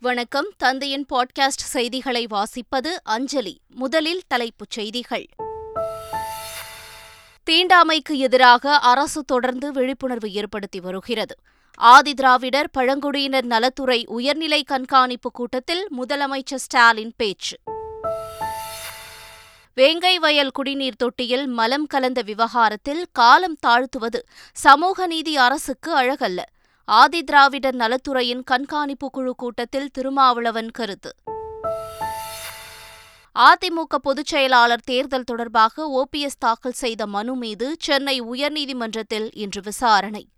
வணக்கம். தந்தையின் பாட்காஸ்ட் செய்திகளை வாசிப்பது அஞ்சலி. முதலில் தலைப்புச் செய்திகள். தீண்டாமைக்கு எதிராக அரசு தொடர்ந்து விழிப்புணர்வு ஏற்படுத்தி வருகிறது. ஆதிதிராவிடர் பழங்குடியினர் நலத்துறை உயர்நிலை கண்காணிப்பு கூட்டத்தில் முதலமைச்சர் ஸ்டாலின் பேச்சு. வேங்கை வயல் குடிநீர் தொட்டியில் மலம் கலந்த விவகாரத்தில் காலம் தாழ்த்துவது சமூக நீதி அரசுக்கு அழகல்ல. ஆதிதிராவிடர் நலத்துறையின் கண்காணிப்பு குழு கூட்டத்தில் திருமாவளவன் கருத்து. அதிமுக பொதுச் செயலாளர் தேர்தல் தொடர்பாக ஓபிஎஸ் தாக்கல் செய்த மனு மீது சென்னை உயர்நீதிமன்றத்தில் இன்று விசாரணை.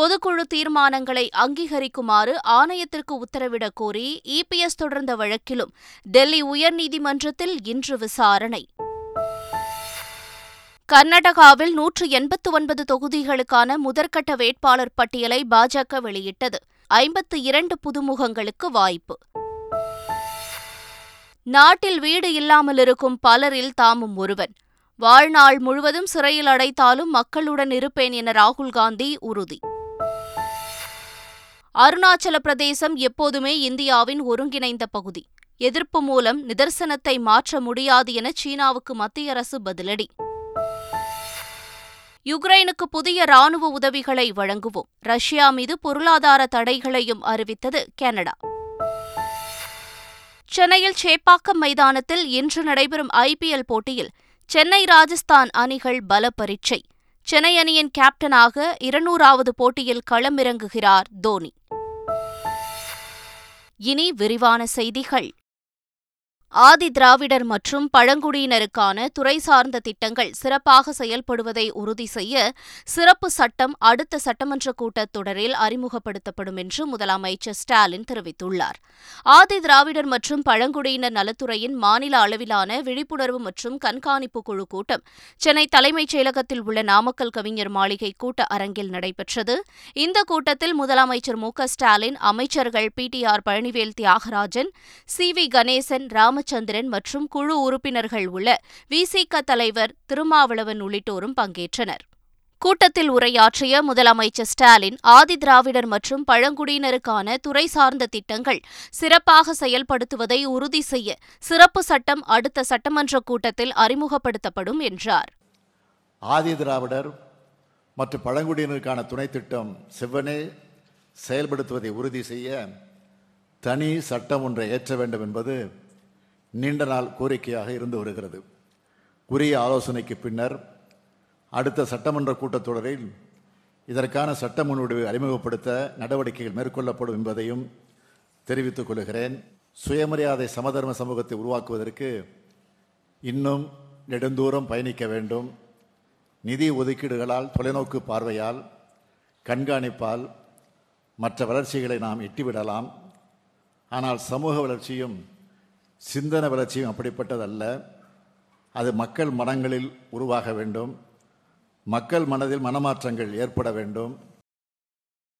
பொதுக்குழு தீர்மானங்களை அங்கீகரிக்குமாறு ஆணையத்திற்கு உத்தரவிடக் கோரி இபிஎஸ் தொடர்ந்த வழக்கிலும் டெல்லி உயர்நீதிமன்றத்தில் இன்று விசாரணை. கர்நாடகாவில் நூற்று எண்பத்து ஒன்பது தொகுதிகளுக்கான முதற்கட்ட வேட்பாளர் பட்டியலை பாஜக வெளியிட்டது. ஐம்பத்து இரண்டு புதுமுகங்களுக்கு வாய்ப்பு. நாட்டில் வீடு இல்லாமல் இருக்கும் பலரில் தாமும் ஒருவன். வாழ்நாள் முழுவதும் சிறையில் அடைத்தாலும் மக்களுடன் இருப்பேன் என ராகுல் காந்தி உறுதி. அருணாச்சல பிரதேசம் எப்போதுமே இந்தியாவின் ஒருங்கிணைந்த பகுதி. எதிர்ப்பு மூலம் நிதர்சனத்தை மாற்ற முடியாது என சீனாவுக்கு மத்திய அரசு பதிலடி. யுக்ரைனுக்கு புதிய ராணுவ உதவிகளை வழங்குவோம். ரஷ்யா மீது பொருளாதார தடைகளையும் அறிவித்தது கனடா. சென்னையில் சேப்பாக்கம் மைதானத்தில் இன்று நடைபெறும் ஐபிஎல் போட்டியில் சென்னை ராஜஸ்தான் அணிகள் பல பரீட்சை சென்னை அணியின் கேப்டனாக இருநூறாவது போட்டியில் களமிறங்குகிறார் தோனி. இனி விரிவான செய்திகள். ஆதி திராவிடர் மற்றும் பழங்குடியினருக்கான துறை சார்ந்த திட்டங்கள் சிறப்பாக செயல்படுவதை உறுதி செய்ய சிறப்பு சட்டம் அடுத்த சட்டமன்ற கூட்டத்தொடரில் அறிமுகப்படுத்தப்படும் என்று முதலமைச்சர் ஸ்டாலின் தெரிவித்துள்ளார். ஆதி திராவிடர் மற்றும் பழங்குடியினர் நலத்துறையின் மாநில அளவிலான விழிப்புணர்வு மற்றும் கண்காணிப்பு குழு கூட்டம் சென்னை தலைமைச் செயலகத்தில் உள்ள நாமக்கல் கவிஞர் மாளிகை கூட்ட அரங்கில் நடைபெற்றது. இந்த கூட்டத்தில் முதலமைச்சர் மு ஸ்டாலின் அமைச்சர்கள் P T R Palanivel Thiagarajan C V Ganesan Rama Ramachandran மற்றும் குழு உறுப்பினர்கள் உள்ள விசிக தலைவர் திருமாவளவன் உள்ளிட்டோரும் பங்கேற்றனர். கூட்டத்தில் உரையாற்றிய முதலமைச்சர் ஸ்டாலின் ஆதி திராவிடர் மற்றும் பழங்குடியினருக்கான துறை சார்ந்த திட்டங்கள் சிறப்பாக செயல்படுத்துவதை உறுதி செய்ய சிறப்பு சட்டம் அடுத்த சட்டமன்ற கூட்டத்தில் அறிமுகப்படுத்தப்படும் என்றார். ஆதி திராவிடர் மற்றும் பழங்குடியினருக்கான துணை திட்டம் செவ்வனே செயல்படுத்துவதை உறுதி செய்ய தனி சட்டம் ஒன்றை ஏற்ற வேண்டும் என்பது நீண்ட நாள் கோரிக்கையாக இருந்து வருகிறது. உரிய ஆலோசனைக்கு பின்னர் அடுத்த சட்டமன்ற கூட்டத்தொடரில் இதற்கான சட்ட முன்வடிவை அறிமுகப்படுத்த நடவடிக்கைகள் மேற்கொள்ளப்படும் என்பதையும் தெரிவித்துக் கொள்கிறேன். சுயமரியாதை சமதர்ம சமூகத்தை உருவாக்குவதற்கு இன்னும் நெடுந்தூரம் பயணிக்க வேண்டும். நிதி ஒதுக்கீடுகளால் தொலைநோக்கு பார்வையால் கண்காணிப்பால் மற்ற வளர்ச்சிகளை நாம் எட்டிவிடலாம். ஆனால் சமூக வளர்ச்சியும் சிந்தன வளர்ச்சியும் அப்படிப்பட்டதல்ல. அது மக்கள் மனங்களில் உருவாக வேண்டும். மக்கள் மனதில் மனமாற்றங்கள் ஏற்பட வேண்டும்.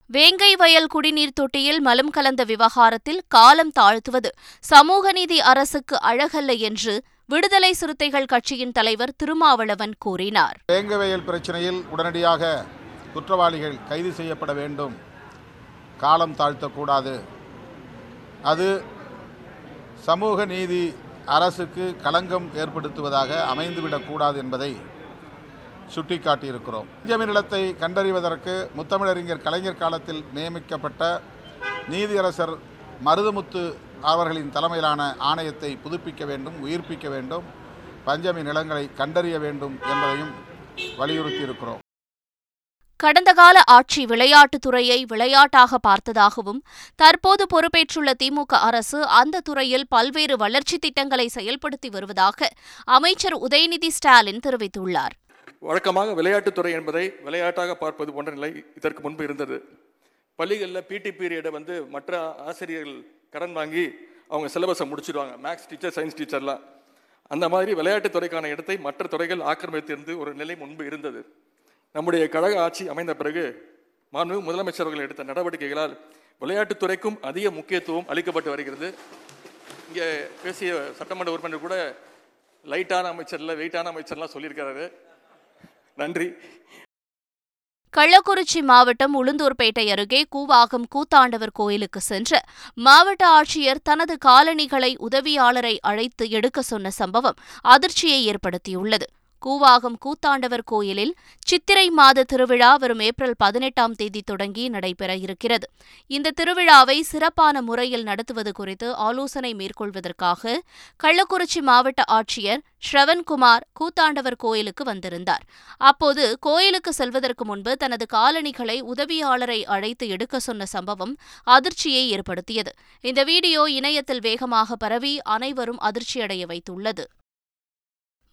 வேங்கை வயல் குடிநீர் தொட்டியில் மலம் கலந்த விவகாரத்தில் காலம் தாழ்த்துவது சமூக நீதி அரசுக்கு அழகல்ல என்று விடுதலை சிறுத்தைகள் கட்சியின் தலைவர் திருமாவளவன் கூறினார். வேங்கை வயல் பிரச்சனையில் உடனடியாக குற்றவாளிகள் கைது செய்யப்பட வேண்டும். காலம் தாழ்த்தக்கூடாது. அது சமூக நீதி அரசுக்கு களங்கம் ஏற்படுத்துவதாக அமைந்துவிடக்கூடாது என்பதை சுட்டிக்காட்டியிருக்கிறோம். பஞ்சமி நிலத்தை கண்டறிவதற்கு முத்தமிழறிஞர் கலைஞர் காலத்தில் நியமிக்கப்பட்ட நீதியரசர் மருதமுத்து அவர்களின் தலைமையிலான ஆணையத்தை புதுப்பிக்க வேண்டும் உயிர்ப்பிக்க வேண்டும் பஞ்சமி நிலங்களை கண்டறிய வேண்டும் என்பதையும் வலியுறுத்தியிருக்கிறோம். கடந்த கால ஆட்சி விளையாட்டுத்துறையை விளையாட்டாக பார்த்ததாகவும் தற்போது பொறுப்பேற்றுள்ள திமுக அரசு அந்த துறையில் பல்வேறு வளர்ச்சி திட்டங்களை செயல்படுத்தி வருவதாக அமைச்சர் உதயநிதி ஸ்டாலின் தெரிவித்துள்ளார். வழக்கமாக விளையாட்டுத்துறை என்பதை விளையாட்டாக பார்ப்பது போன்ற நிலை இதற்கு முன்பு இருந்தது. பள்ளிகளில் பிடி பீரியடை வந்து மற்ற ஆசிரியர்கள் கடன் வாங்கி அவங்க சிலபஸை முடிச்சிடுவாங்க மேக்ஸ் டீச்சர் சயின்ஸ் டீச்சர்லாம் அந்த மாதிரி விளையாட்டுத்துறைக்கான இடத்தை மற்ற துறைகள் ஆக்கிரமித்திருந்து ஒரு நிலை முன்பு இருந்தது. நம்முடைய கழக ஆட்சி அமைந்த பிறகு மாண்பு முதலமைச்சர்கள் எடுத்த நடவடிக்கைகளால் விளையாட்டுத்துறைக்கும் அதிக முக்கியத்துவம் அளிக்கப்பட்டு வருகிறது. இங்கே பேசிய சட்டமன்ற உறுப்பினர் கூட லைட்டான அமைச்சர்ல வெயிட்டான அமைச்சர்லாம் சொல்லியிருக்கிறாரு. நன்றி. கள்ளக்குறிச்சி மாவட்டம் உளுந்தூர்பேட்டை அருகே கூவாகம் கூத்தாண்டவர் கோயிலுக்கு சென்று மாவட்ட ஆட்சியர் தனது காலணிகளை உதவியாளரை அழைத்து எடுக்க சொன்ன சம்பவம் அதிர்ச்சியை ஏற்படுத்தியுள்ளது. கூவாகம் கூத்தாண்டவர் கோயிலில் சித்திரை மாத திருவிழா வரும் ஏப்ரல் பதினெட்டாம் தேதி தொடங்கி நடைபெற இருக்கிறது. இந்த திருவிழாவை சிறப்பான முறையில் நடத்துவது குறித்து ஆலோசனை மேற்கொள்வதற்காக கள்ளக்குறிச்சி மாவட்ட ஆட்சியர் ஸ்ரவன்குமார் கூத்தாண்டவர் கோயிலுக்கு வந்திருந்தார். அப்போது கோயிலுக்கு செல்வதற்கு முன்பு தனது காலணிகளை உதவியாளரை அழைத்து எடுக்க சொன்ன சம்பவம் அதிர்ச்சியை ஏற்படுத்தியது. இந்த வீடியோ இணையத்தில் வேகமாக பரவி அனைவரும் அதிர்ச்சியடைய வைத்துள்ளது.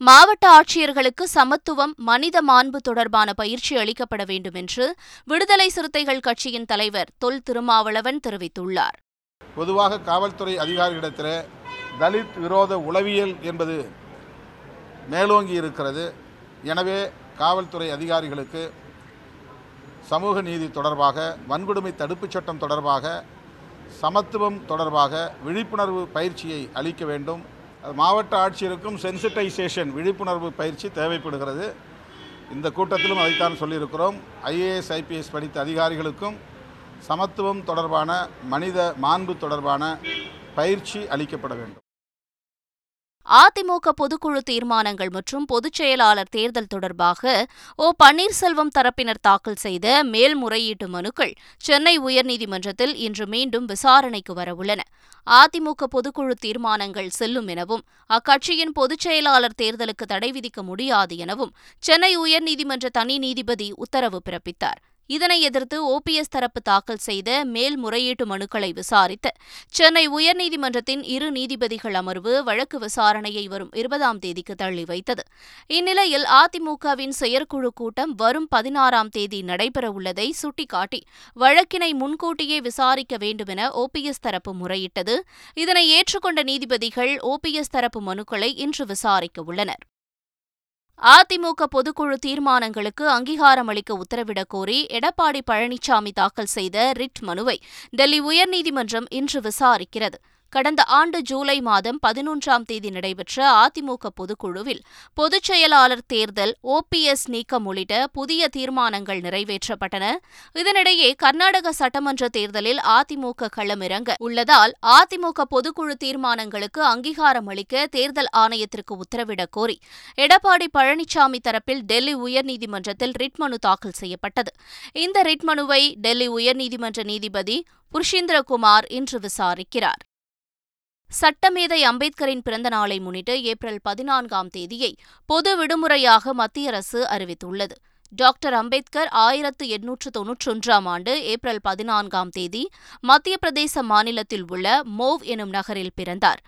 மாவட்ட ஆட்சியர்களுக்கு சமத்துவம் மனித மாண்பு தொடர்பான பயிற்சி அளிக்கப்பட வேண்டும் என்று விடுதலை சிறுத்தைகள் கட்சியின் தலைவர் தொல் திருமாவளவன் தெரிவித்துள்ளார். பொதுவாக காவல்துறை அதிகாரிகளிடத்தில் தலித் விரோத உளவியல் என்பது மேலோங்கி இருக்கிறது. எனவே காவல்துறை அதிகாரிகளுக்கு சமூக நீதி தொடர்பாக வன்கொடுமை தடுப்புச் சட்டம் தொடர்பாக சமத்துவம் தொடர்பாக விழிப்புணர்வு பயிற்சியை அளிக்க வேண்டும். மாவட்ட ஆட்சியருக்கும் சென்சிட்டைசேஷன் விழிப்புணர்வு பயிற்சி தேவைப்படுகிறது. இந்த கூட்டத்திலும் அதைத்தான் சொல்லியிருக்கிறோம். ஐஏஎஸ் ஐபிஎஸ் படித்த அதிகாரிகளுக்கும் சமத்துவம் தொடர்பான மனித மாண்பு தொடர்பான பயிற்சி அளிக்கப்பட வேண்டும். அதிமுக பொதுக்குழு தீர்மானங்கள் மற்றும் பொதுச் செயலாளர் தேர்தல் தொடர்பாக ஓ பன்னீர்செல்வம் தரப்பினர் தாக்கல் செய்த மேல்முறையீட்டு மனுக்கள் சென்னை உயர்நீதிமன்றத்தில் இன்று மீண்டும் விசாரணைக்கு வரவுள்ளன. அதிமுக பொதுக்குழு தீர்மானங்கள் செல்லும் எனவும் அக்கட்சியின் பொதுச் செயலாளர் தேர்தலுக்கு தடை விதிக்க முடியாது எனவும் சென்னை உயர்நீதிமன்ற தனி நீதிபதி உத்தரவு பிறப்பித்தார். இதனை எதிர்த்து ஓபிஎஸ் தரப்பு தாக்கல் செய்த மேல்முறையீட்டு மனுக்களை விசாரித்த சென்னை உயர்நீதிமன்றத்தின் இரு நீதிபதிகள் அமர்வு வழக்கு விசாரணையை வரும் இருபதாம் தேதிக்கு தள்ளி வைத்தது. இந்நிலையில் அதிமுகவின் செயற்குழு கூட்டம் வரும் பதினாறாம் தேதி நடைபெறவுள்ளதை சுட்டிக்காட்டி வழக்கினை முன்கூட்டியே விசாரிக்க வேண்டுமென ஓபிஎஸ் தரப்பு முறையிட்டது. இதனை ஏற்றுக்கொண்ட நீதிபதிகள் ஓபிஎஸ் தரப்பு மனுக்களை இன்று விசாரிக்க உள்ளனர். அதிமுக பொதுக்குழு தீர்மானங்களுக்கு அங்கீகாரம் அளிக்க உத்தரவிடக் கோரி எடப்பாடி பழனிசாமி தாக்கல் செய்த ரிட் மனுவை டெல்லி உயர்நீதிமன்றம் இன்று விசாரிக்கிறது. கடந்த ஆண்டு ஜூலை மாதம் பதினொன்றாம் தேதி நடைபெற்ற அதிமுக பொதுக்குழுவில் பொதுச் செயலாளர் தேர்தல் ஓபிஎஸ் நீக்கம் உள்ளிட்ட புதிய தீர்மானங்கள் நிறைவேற்றப்பட்டன. இதனிடையே கர்நாடக சட்டமன்ற தேர்தலில் அதிமுக களமிறங்க உள்ளதால் அதிமுக பொதுக்குழு தீர்மானங்களுக்கு அங்கீகாரம் அளிக்க தேர்தல் ஆணையத்திற்கு உத்தரவிடக் கோரி எடப்பாடி பழனிசாமி தரப்பில் டெல்லி உயர்நீதிமன்றத்தில் ரிட் மனு தாக்கல் செய்யப்பட்டது. இந்த ரிட் மனுவை டெல்லி உயர்நீதிமன்ற நீதிபதி புருஷேந்திரகுமார் இன்று விசாரிக்கிறார். சட்டமேதை அம்பேத்கரின் பிறந்த நாளை முன்னிட்டு ஏப்ரல் பதினான்காம் தேதியை பொது விடுமுறையாக மத்திய அரசு அறிவித்துள்ளது. டாக்டர் அம்பேத்கர் ஆயிரத்து எண்ணூற்று தொன்னூற்றொன்றாம் ஆண்டு ஏப்ரல் பதினான்காம் தேதி மத்திய பிரதேச மாநிலத்தில் உள்ள மோவ் எனும் நகரில் பிறந்தார்.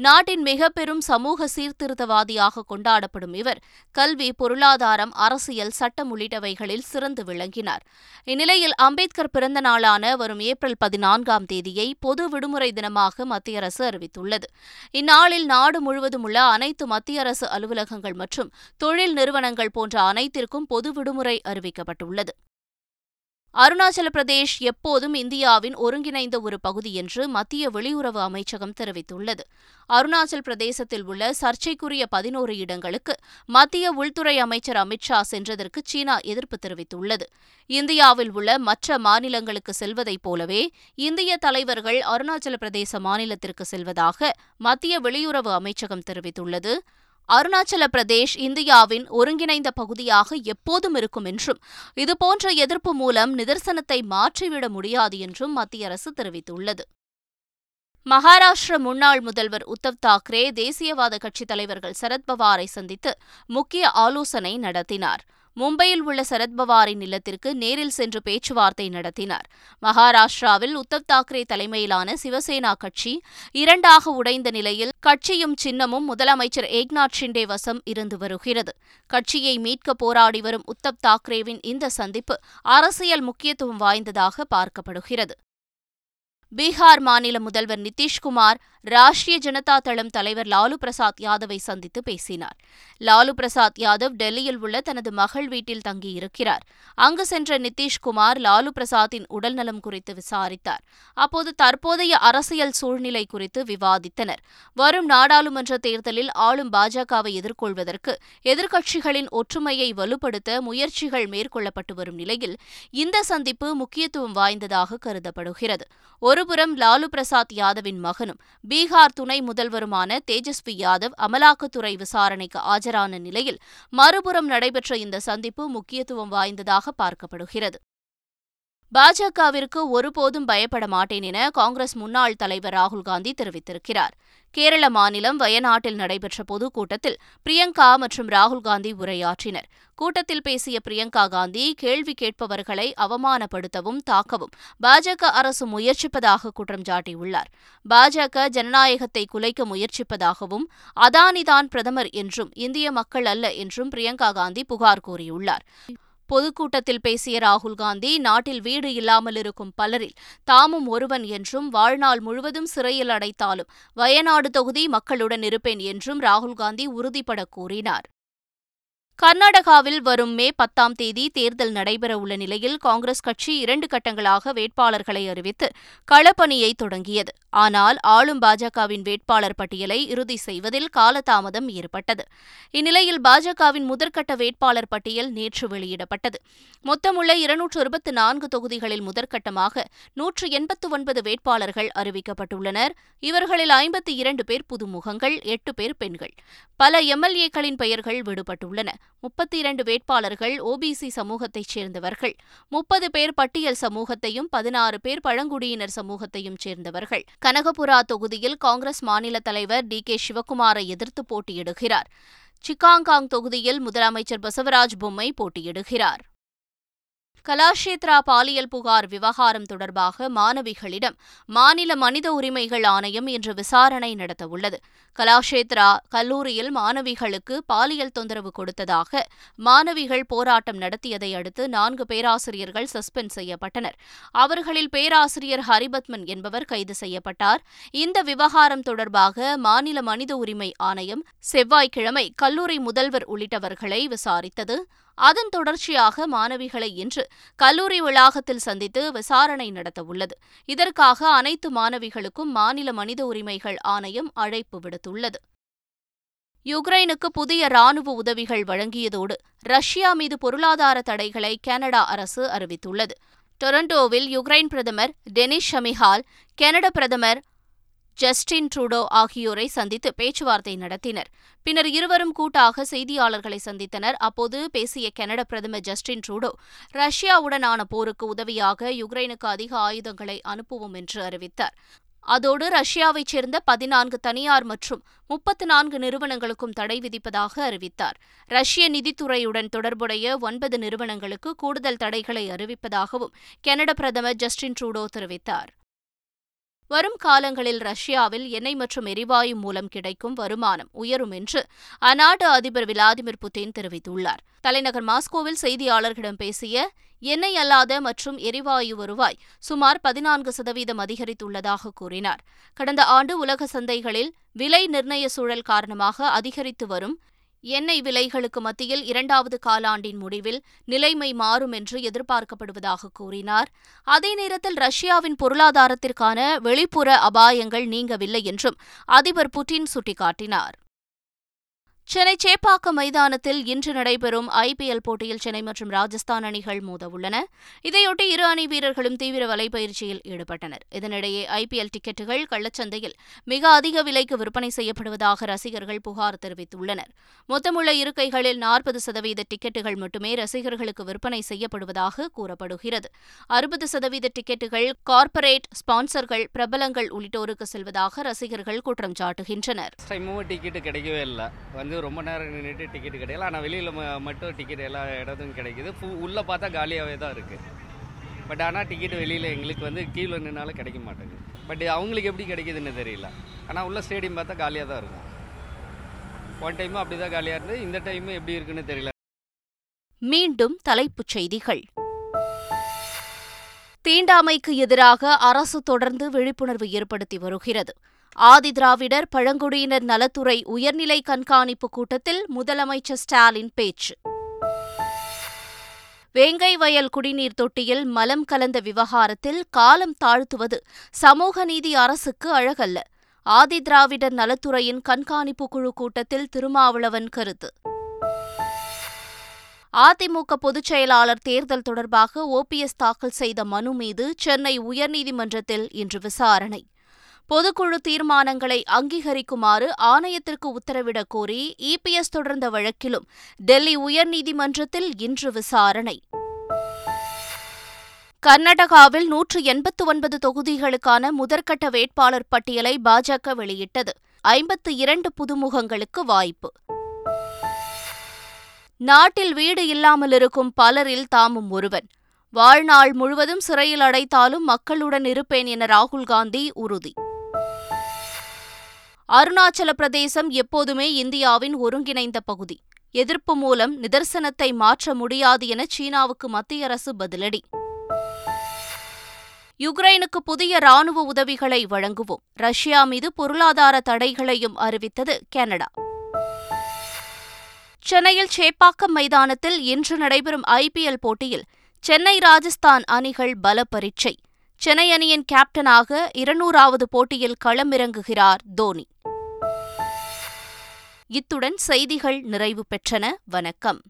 நாட்டின் மிக பெரும் சமூக சீர்திருத்தவாதியாக கொண்டாடப்படும் இவர் கல்வி பொருளாதாரம் அரசியல் சட்டம் உள்ளிட்டவைகளில் சிறந்து விளங்கினார். இந்நிலையில் அம்பேத்கர் பிறந்த நாளான வரும் ஏப்ரல் பதினான்காம் தேதியை பொது விடுமுறை தினமாக மத்திய அரசு அறிவித்துள்ளது. இந்நாளில் நாடு முழுவதும் உள்ள அனைத்து மத்திய அரசு அலுவலகங்கள் மற்றும் தொழில் நிறுவனங்கள் போன்ற அனைத்திற்கும் பொது விடுமுறை அறிவிக்கப்பட்டுள்ளது. அருணாச்சல பிரதேஷ் எப்போதும் இந்தியாவின் ஒருங்கிணைந்த ஒரு பகுதி என்று மத்திய வெளியுறவு அமைச்சகம் தெரிவித்துள்ளது. அருணாச்சல் பிரதேசத்தில் உள்ள சர்ச்சைக்குரிய பதினோரு இடங்களுக்கு மத்திய உள்துறை அமைச்சர் அமித்ஷா சென்றதற்கு சீனா எதிர்ப்பு தெரிவித்துள்ளது. இந்தியாவில் உள்ள மற்ற மாநிலங்களுக்கு செல்வதைப் போலவே இந்திய தலைவர்கள் அருணாச்சல பிரதேச மாநிலத்திற்கு செல்வதாக மத்திய வெளியுறவு அமைச்சகம் தெரிவித்துள்ளது. அருணாச்சல பிரதேஷ் இந்தியாவின் ஒருங்கிணைந்த பகுதியாக எப்போதும் இருக்கும் என்றும் இதுபோன்ற எதிர்ப்பு மூலம் நிதர்சனத்தை மாற்றிவிட முடியாது என்றும் மத்திய அரசு தெரிவித்துள்ளது. மகாராஷ்டிர முன்னாள் முதல்வர் உத்தவ் தாக்கரே தேசியவாத கட்சித் தலைவர்கள் சரத்பவாரை சந்தித்து முக்கிய ஆலோசனை நடத்தினார். மும்பையில் உள்ள சரத்பவாரின் இல்லத்திற்கு நேரில் சென்று பேச்சுவார்த்தை நடத்தினார். மகாராஷ்டிராவில் உத்தவ் தாக்கரே தலைமையிலான சிவசேனா கட்சி இரண்டாக உடைந்த நிலையில் கட்சியும் சின்னமும் முதலமைச்சர் ஏக்நாத் ஷிண்டே வசம் இருந்து வருகிறது. கட்சியை மீட்க போராடி வரும் உத்தவ் தாக்கரேவின் இந்த சந்திப்பு அரசியல் முக்கியத்துவம் வாய்ந்ததாக பார்க்கப்படுகிறது. பீகார் மாநில முதல்வர் நிதிஷ்குமார் ராஷ்டிரிய ஜனதா தளம் தலைவர் லாலு பிரசாத் யாதவை சந்தித்து பேசினார். லாலு பிரசாத் யாதவ் டெல்லியில் உள்ள தனது மகள் வீட்டில் தங்கியிருக்கிறார். அங்கு சென்ற நிதிஷ்குமார் லாலு பிரசாத்தின் உடல்நலம் குறித்து விசாரித்தார். அப்போது தற்போதைய அரசியல் சூழ்நிலை குறித்து விவாதித்தனர். வரும் நாடாளுமன்ற தேர்தலில் ஆளும் பாஜகவை எதிர்கொள்வதற்கு எதிர்க்கட்சிகளின் ஒற்றுமையை வலுப்படுத்த முயற்சிகள் மேற்கொள்ளப்பட்டு வரும் நிலையில் இந்த சந்திப்பு முக்கியத்துவம் வாய்ந்ததாக கருதப்படுகிறது. ஒருபுறம் லாலு பிரசாத் யாதவின் மகனும் பீகார் துணை முதல்வருமான தேஜஸ்வி யாதவ் அமலாக்கத்துறை விசாரணைக்கு ஆஜரான நிலையில் மறுபுறம் நடைபெற்ற இந்த சந்திப்பு முக்கியத்துவம் வாய்ந்ததாக பார்க்கப்படுகிறது. பாஜகவிற்கு ஒருபோதும் பயப்பட மாட்டேன் என காங்கிரஸ் முன்னாள் தலைவர் ராகுல் காந்தி தெரிவித்திருக்கிறார். கேரள மாநிலம் வயநாட்டில் நடைபெற்ற பொதுக்கூட்டத்தில் பிரியங்கா மற்றும் ராகுல் காந்தி உரையாற்றினர். கூட்டத்தில் பேசிய பிரியங்கா காந்தி கேள்வி கேட்பவர்களை அவமானப்படுத்தவும் தாக்கவும் பாஜக அரசு முயற்சிப்பதாக குற்றம் சாட்டியுள்ளார். பாஜக ஜனநாயகத்தை குலைக்க முயற்சிப்பதாகவும் அதானிதான் பிரதமர் என்றும் இந்திய மக்கள் அல்ல என்றும் பிரியங்கா காந்தி புகார் கூறியுள்ளார். பொதுக்கூட்டத்தில் பேசிய ராகுல் காந்தி நாட்டில் வீடு இல்லாமல் இருக்கும் பலரில் தாமும் ஒருவன் என்றும் வாழ்நாள் முழுவதும் சிறையில் அடைத்தாலும் வயநாடு தொகுதி மக்களுடன் இருப்பேன் என்றும் ராகுல் காந்தி உறுதிபட கூறினார். கர்நாடகாவில் வரும் மே பத்தாம் தேதி தேர்தல் நடைபெறவுள்ள நிலையில் காங்கிரஸ் கட்சி இரண்டு கட்டங்களாக வேட்பாளர்களை அறிவித்து களப்பணியை தொடங்கியது. ஆனால் ஆளும் பாஜகவின் வேட்பாளர் பட்டியலை இறுதி செய்வதில் காலதாமதம் ஏற்பட்டது. இந்நிலையில் பாஜகவின் முதற்கட்ட வேட்பாளர் பட்டியல் நேற்று வெளியிடப்பட்டது. மொத்தமுள்ள இருநூற்று இருபத்தி நான்கு தொகுதிகளில் முதற்கட்டமாக நூற்று எண்பத்து ஒன்பது வேட்பாளர்கள் அறிவிக்கப்பட்டுள்ளனர். இவர்களில் ஐம்பத்தி இரண்டு பேர் புதுமுகங்கள் எட்டு பேர் பெண்கள். பல எம்எல்ஏக்களின் பெயர்கள் விடுபட்டுள்ளன. முப்பத்தி இரண்டு வேட்பாளர்கள் ஓபிசி சமூகத்தைச் சேர்ந்தவர்கள். முப்பது பேர் பட்டியல் சமூகத்தையும் பதினாறு பேர் பழங்குடியினர் சமூகத்தையும் சேர்ந்தவர்கள். கனகபுரா தொகுதியில் காங்கிரஸ் மாநில தலைவர் டி கே சிவக்குமாரை எதிர்த்து போட்டியிடுகிறார். சிக்காங்காங் தொகுதியில் முதலமைச்சர் பசவராஜ் பொம்மை போட்டியிடுகிறார். கலாஷேத்ரா பாலியல் புகார் விவகாரம் தொடர்பாக மாணவிகளிடம் மாநில மனித உரிமைகள் ஆணையம் இன்று விசாரணை நடத்தவுள்ளது. கலாஷேத்ரா கல்லூரியில் மாணவிகளுக்கு பாலியல் தொந்தரவு கொடுத்ததாக மாணவிகள் போராட்டம் நடத்தியதை அடுத்து நான்கு பேராசிரியர்கள் சஸ்பெண்ட் செய்யப்பட்டனர். அவர்களில் பேராசிரியர் ஹரிபத்மன் என்பவர் கைது செய்யப்பட்டார். இந்த விவகாரம் தொடர்பாக மாநில மனித உரிமை ஆணையம் செவ்வாய்க்கிழமை கல்லூரி முதல்வர் உள்ளிட்டவர்களை விசாரித்தது. அதன் தொடர்ச்சியாக மாணவிகளை இன்று கல்லூரி வளாகத்தில் சந்தித்து விசாரணை நடத்தவுள்ளது. இதற்காக அனைத்து மாணவிகளுக்கும் மாநில மனித உரிமைகள் ஆணையம் அழைப்பு விடுத்துள்ளது. யுக்ரைனுக்கு புதிய ராணுவ உதவிகள் வழங்கியதோடு ரஷ்யா மீது பொருளாதார தடைகளை கனடா அரசு அறிவித்துள்ளது. டொரண்டோவில் யுக்ரைன் பிரதமர் டெனிஸ் ஷமிஹால் கனடா பிரதமர் ஜஸ்டின் ட்ரூடோ ஆகியோரை சந்தித்து பேச்சுவார்த்தை நடத்தினர். பின்னர் இருவரும் கூட்டாக செய்தியாளர்களை சந்தித்தனர். அப்போது பேசிய கனடா பிரதமர் ஜஸ்டின் ட்ரூடோ ரஷ்யாவுடனான போருக்கு உதவியாக யுக்ரைனுக்கு அதிக ஆயுதங்களை அனுப்புவோம் என்று அறிவித்தார். அதோடு ரஷ்யாவைச் சேர்ந்த பதினான்கு தனியார் மற்றும் முப்பத்து நான்கு நிறுவனங்களுக்கும் தடை விதிப்பதாக அறிவித்தார். ரஷ்ய நிதித்துறையுடன் தொடர்புடைய ஒன்பது நிறுவனங்களுக்கு கூடுதல் தடைகளை அறிவிப்பதாகவும் கனடா பிரதமர் ஜஸ்டின் ட்ரூடோ தெரிவித்தார். வரும் காலங்களில் ரஷ்யாவில் எண்ணெய் மற்றும் எரிவாயு மூலம் கிடைக்கும் வருமானம் உயரும் என்று அந்நாட்டு அதிபர் விளாடிமிர் புட்டின் தெரிவித்துள்ளார். தலைநகர் மாஸ்கோவில் செய்தியாளர்களிடம் பேசிய எண்ணெய் அல்லாத மற்றும் எரிவாயு வருவாய் சுமார் பதினான்கு சதவீதம் அதிகரித்துள்ளதாக கூறினார். கடந்த ஆண்டு உலக சந்தைகளில் விலை நிர்ணய சூழல் காரணமாக அதிகரித்து வரும் எண்ணெய் விலைகளுக்கு மத்தியில் இரண்டாவது காலாண்டின் முடிவில் நிலைமை மாறும் என்று எதிர்பார்க்கப்படுவதாக கூறினார். அதே நேரத்தில் ரஷ்யாவின் பொருளாதாரத்திற்கான வெளிப்புற அபாயங்கள் நீங்கவில்லை என்றும் அதிபர் புட்டின் சுட்டிக்காட்டினார். சென்னை சேப்பாக்கம் மைதானத்தில் இன்று நடைபெறும் ஐபிஎல் போட்டியில் சென்னை மற்றும் ராஜஸ்தான் அணிகள் மோதவுள்ளன. இதையொட்டி இரு அணி வீரர்களும் தீவிர வலைப்பயிற்சியில் ஈடுபட்டனர். இதனிடையே ஐபிஎல் டிக்கெட்டுகள் கள்ளச்சந்தையில் மிக அதிக விலைக்கு விற்பனை செய்யப்படுவதாக ரசிகர்கள் புகார் தெரிவித்துள்ளனர். மொத்தமுள்ள இருக்கைகளில் நாற்பது சதவீத டிக்கெட்டுகள் மட்டுமே ரசிகர்களுக்கு விற்பனை செய்யப்படுவதாக கூறப்படுகிறது. அறுபது சதவீத டிக்கெட்டுகள் கார்ப்பரேட் ஸ்பான்சர்கள் பிரபலங்கள் உள்ளிட்டோருக்கு செல்வதாக ரசிகர்கள் குற்றம் சாட்டுகின்றனர். கிடைக்கவே இல்லை. வந்து ரொம்ப நேரம் நின்றுட்டு டிக்கெட் கிடையாது ஆனால் வெளியில் மட்டும் டிக்கெட் எல்லா இடத்தும் கிடைக்குது. ஃபு உள்ளே பார்த்தா காலியாகவே தான் இருக்குது பட் ஆனால் டிக்கெட் வெளியில் எங்களுக்கு வந்து கீழே நின்னாலும் கிடைக்க மாட்டேங்குது. பட் அவங்களுக்கு எப்படி கிடைக்குதுன்னு தெரியல. ஆனால் உள்ள ஸ்டேடியம் பார்த்தா காலியாக தான் இருக்கும். ஒன் டைமும் அப்படி தான் காலியாக இருந்தது. இந்த டைமும் எப்படி இருக்குன்னு தெரியல. மீண்டும் தலைப்புச் செய்திகள். தீண்டாமைக்கு எதிராக அரசு தொடர்ந்து விழிப்புணர்வு ஏற்படுத்தி வருகிறது. ஆதிதிராவிடர் பழங்குடியினர் நலத்துறை உயர்நிலை கண்காணிப்பு கூட்டத்தில் முதலமைச்சர் ஸ்டாலின் பேச்சு. வேங்கை வயல் குடிநீர் தொட்டியில் மலம் கலந்த விவகாரத்தில் காலம் தாழ்த்துவது சமூக நீதி அரசுக்கு அழகல்ல. ஆதிதிராவிடர் நலத்துறையின் கண்காணிப்பு குழு கூட்டத்தில் திருமாவளவன் கருத்து. அதிமுக பொதுச் செயலாளர் தேர்தல் தொடர்பாக ஓபிஎஸ் தாக்கல் செய்த மனு மீது சென்னை உயர்நீதிமன்றத்தில் இன்று விசாரணை. பொதுக்குழு தீர்மானங்களை அங்கீகரிக்குமாறு ஆணையத்திற்கு உத்தரவிடக் கோரி இபிஎஸ் தொடர்ந்த வழக்கிலும் டெல்லி உயர்நீதிமன்றத்தில் இன்று விசாரணை. கர்நாடகாவில் நூற்று எண்பத்து ஒன்பது தொகுதிகளுக்கான முதற்கட்ட வேட்பாளர் பட்டியலை பாஜக வெளியிட்டது. ஐம்பத்து இரண்டு புதுமுகங்களுக்கு வாய்ப்பு. நாட்டில் வீடு இல்லாமல் இருக்கும் பலரில் தாமும் ஒருவன். வாழ்நாள் முழுவதும் சிறையில் அடைத்தாலும் மக்களுடன் இருப்பேன் என ராகுல் காந்தி உறுதி. அருணாச்சல பிரதேசம் எப்போதுமே இந்தியாவின் ஒருங்கிணைந்த பகுதி. எதிர்ப்பு மூலம் நிதர்சனத்தை மாற்ற முடியாது என சீனாவுக்கு மத்திய அரசு பதிலடி. யுக்ரைனுக்கு புதிய ராணுவ உதவிகளை வழங்குவோம். ரஷ்யா மீது பொருளாதார தடைகளையும் அறிவித்தது கனடா. சென்னையில் சேப்பாக்கம் மைதானத்தில் இன்று நடைபெறும் ஐபிஎல் போட்டியில் சென்னை ராஜஸ்தான் அணிகள் பல பரீட்சை சென்னை அணியின் கேப்டனாக இருநூறாவது போட்டியில் களமிறங்குகிறார் தோனி. இத்துடன் செய்திகள் நிறைவு பெற்றன. வணக்கம்.